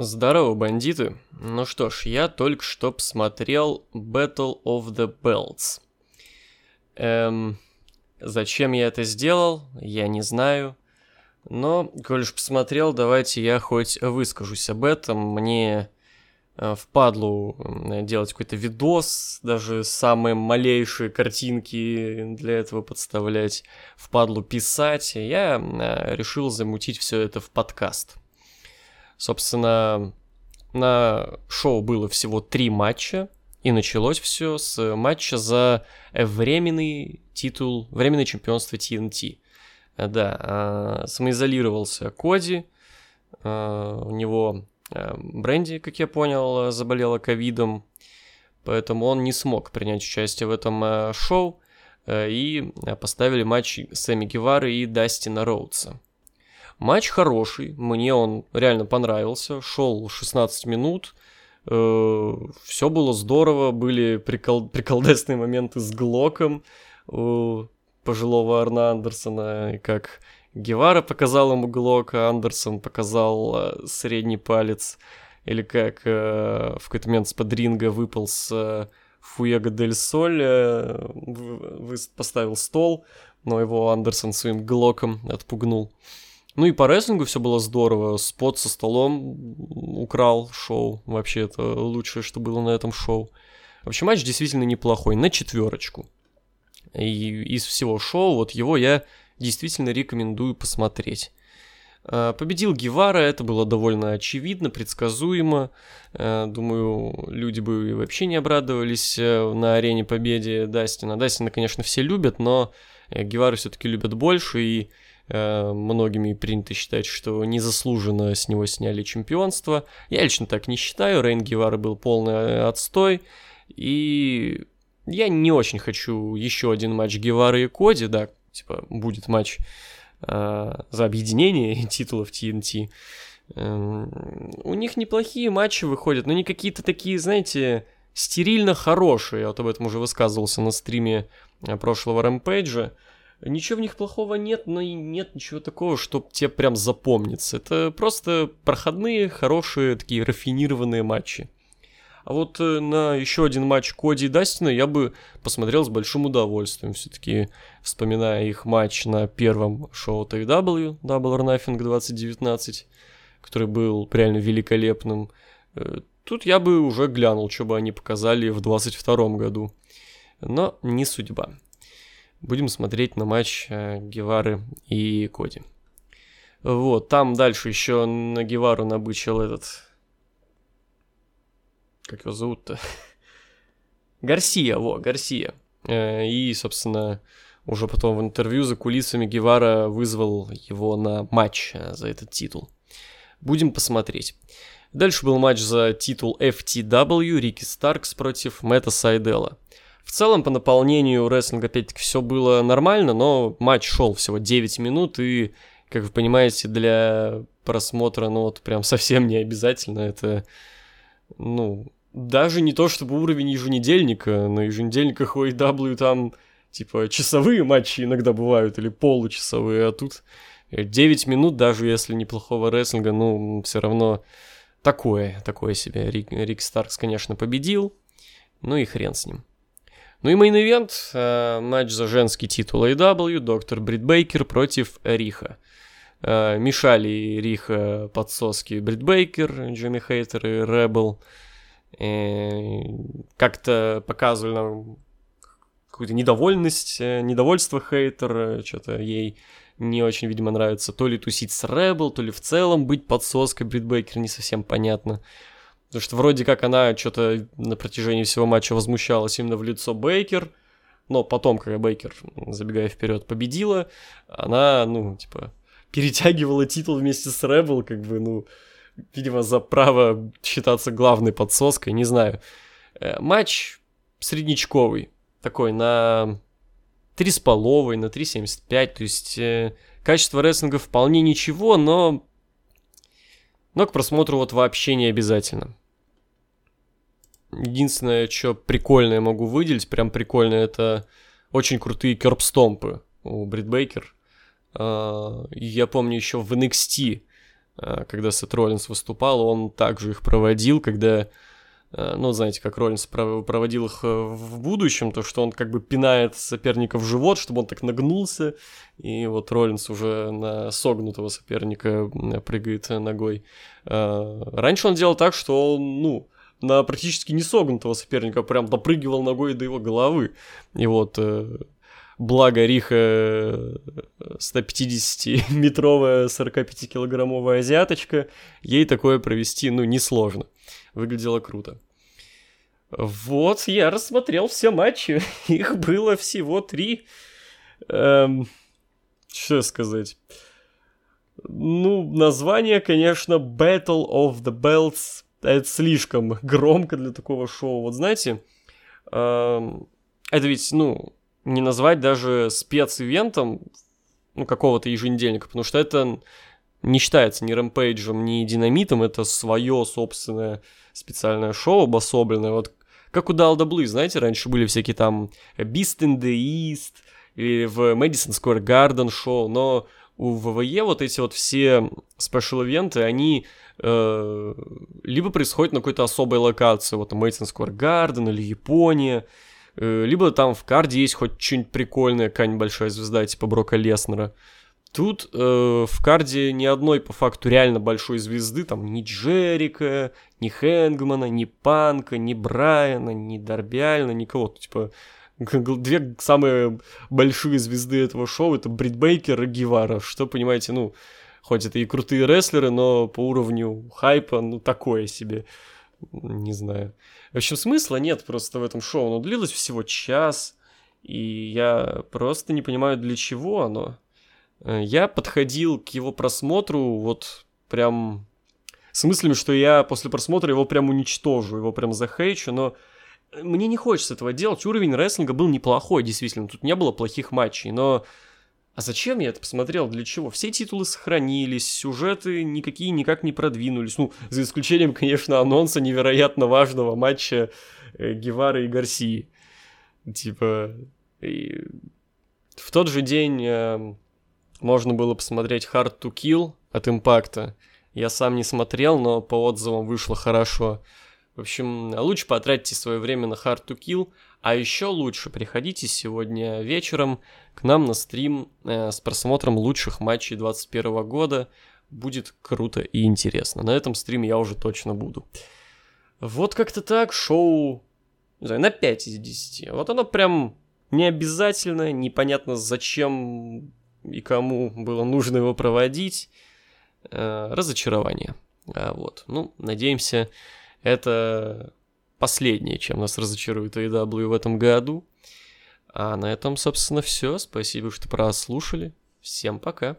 Здорово, бандиты. Ну что ж, я только что посмотрел Battle of the Belts. Эм, зачем я это сделал, я не знаю. Но, коль уж посмотрел, давайте я хоть выскажусь об этом. Мне э, впадлу делать какой-то видос, даже самые малейшие картинки для этого подставлять, впадлу писать. Я э, решил замутить все это в подкаст. Собственно, на шоу было всего три матча, и началось все с матча за временный титул, временное чемпионство TNT. Да, а, самоизолировался Коди, а, у него а, Бренди, как я понял, заболела ковидом, поэтому он не смог принять участие в этом шоу, и поставили матч Сэмми Гевары и Дастина Роудса. Матч хороший, мне он реально понравился, шел 16 минут, э, все было здорово, были прикол, приколдесные моменты с Глоком у пожилого Арна Андерсона, как Гевара показал ему Глок, а Андерсон показал э, средний палец, или как э, в какой-то момент с подринга выпал с э, Фуего Дель Соль, э, поставил стол, но его Андерсон своим Глоком отпугнул. Ну и по рестлингу все было здорово. Спот со столом украл шоу. Вообще это лучшее, что было на этом шоу. Вообще матч действительно неплохой, на четверочку. И из всего шоу, вот его я действительно рекомендую посмотреть. А, победил Гевара, это было довольно очевидно, предсказуемо. А, думаю, люди бы вообще не обрадовались э, на арене победе Дастина. Дастина, конечно, все любят, но э, Гевара все-таки любят больше, и Э, многими принято считать, что незаслуженно с него сняли чемпионство. Я лично так не считаю, Рейн Гевара был полный отстой, и я не очень хочу еще один матч Гевары и Коди, да, типа будет матч э, за объединение титулов TNT. Э, у них неплохие матчи выходят, но не какие-то такие, знаете, стерильно хорошие. Я вот об этом уже высказывался на стриме э, прошлого Рэмпейджа. Ничего в них плохого нет, но и нет ничего такого, что тебе прям запомнится. Это просто проходные, хорошие, такие рафинированные матчи. А вот э, на еще один матч Коди и Дастина я бы посмотрел с большим удовольствием. Все-таки вспоминая их матч на первом шоу TW, Double or Nothing 2019, который был реально великолепным. Э, тут я бы уже глянул, что бы они показали в 2022 году. Но не судьба будем смотреть на матч э, Гевары и Коди. Вот, там дальше еще на Гевару набычил этот... Как его зовут-то? Гарсия, во, Гарсия. Э, и, собственно, уже потом в интервью за кулисами Гевара вызвал его на матч э, за этот титул. Будем посмотреть. Дальше был матч за титул FTW Рики Старкс против Мэтта Сайдела. В целом, по наполнению рестлинга, опять-таки, все было нормально, но матч шел всего 9 минут, и, как вы понимаете, для просмотра, ну, вот прям совсем не обязательно. Это, ну, даже не то, чтобы уровень еженедельника. На еженедельниках у AW там, типа, часовые матчи иногда бывают, или получасовые, а тут 9 минут, даже если неплохого рестлинга, ну, все равно такое, такое себе. Рик, Рики Старкс, конечно, победил, ну и хрен с ним. Ну и main event, э, матч за женский титул AEW, доктор Брит Бейкер против Рихо. Э, мешали Рихо подсоски Брит Бейкер, Джейми Хейтер и Ребел. Э, как-то показывали нам какую-то недовольность, э, недовольство Хейтер, что-то ей не очень, видимо, нравится то ли тусить с Ребел, то ли в целом быть подсоской Брит Бейкер, не совсем понятно. Потому что вроде как она что-то на протяжении всего матча возмущалась именно в лицо Бейкер, но потом, когда Бейкер, забегая вперед, победила, она, ну, типа, перетягивала титул вместе с Ребел, как бы, ну, видимо, за право считаться главной подсоской, не знаю. Э, матч среднячковый, такой, на 3,5, на 3,75, то есть э, качество рестлинга вполне ничего, но но к просмотру вот вообще не обязательно. Единственное, что прикольное могу выделить, прям прикольно, это очень крутые керпстомпы у Брит Бейкер. А, я помню еще в NXT э, когда Сет Роллинс выступал, он также их проводил, когда Э, ну, знаете, как Роллинс проводил их э, в будущем, то, что он как бы пинает соперника в живот, чтобы он так нагнулся, и вот Роллинс уже на согнутого соперника прыгает ногой. Раньше он делал так, что он, ну, на практически не согнутого соперника прям допрыгивал ногой до его головы. И вот благо Риха 150-метровая 45-килограммовая азиаточка, ей такое провести, ну, несложно. Выглядело круто. Вот, я рассмотрел все матчи. Их было всего три. Эм, что сказать? Ну, название, конечно, Battle of the Belts. Это слишком громко для такого шоу. Вот знаете, эм, это ведь, ну, не назвать даже специвентом ну, какого-то еженедельника, потому что это не считается ни Rampage ем, ни динамитом, это свое собственное специальное шоу обособленное. Вот как у WWE, знаете, раньше были всякие там Beast in the East, или в Madison Square Garden шоу, но у WWE вот эти вот все special event ы, они э, либо происходят на какой-то особой локации, вот Madison Square Garden или Япония, э, либо там в карде есть хоть что-нибудь прикольное, какая-нибудь большая звезда, типа Брока Леснера. Тут э, в карде ни одной по факту реально большой звезды, там ни Джерика, ни Хэнгмана, ни Панка, ни Брайана, ни Дарби никого. Типа две самые большие звезды этого шоу это Брит Бейкер и Гевара, что, понимаете, ну, хоть это и крутые рестлеры, но по уровню хайпа, ну, такое себе, не знаю. В общем, смысла нет просто в этом шоу, оно длилось всего час, и я просто не понимаю, для чего оно. Э, я подходил к его просмотру вот прям с мыслями, что я после просмотра его прям уничтожу, его прям захейчу, но мне не хочется этого делать. Уровень рестлинга был неплохой, действительно. Тут не было плохих матчей, но... А зачем я это посмотрел? Для чего? Все титулы сохранились, сюжеты никакие никак не продвинулись. Ну, за исключением, конечно, анонса невероятно важного матча э, Гевара и Гарсии. Типа... И... В тот же день э, можно было посмотреть Hard to Kill от Импакта. Я сам не смотрел, но по отзывам вышло хорошо. В общем, лучше потратьте свое время на Hard to Kill, а еще лучше приходите сегодня вечером к нам на стрим э, с просмотром лучших матчей 2021 года. Будет круто и интересно. На этом стриме я уже точно буду. Вот как-то так, шоу, не знаю, на 5 из 10. Вот оно прям не обязательно, непонятно зачем и кому было нужно его проводить. Э, разочарование. А вот, ну, надеемся, это последнее, чем нас разочарует AEW в этом году. А на этом, собственно, все. Спасибо, что прослушали. Всем пока.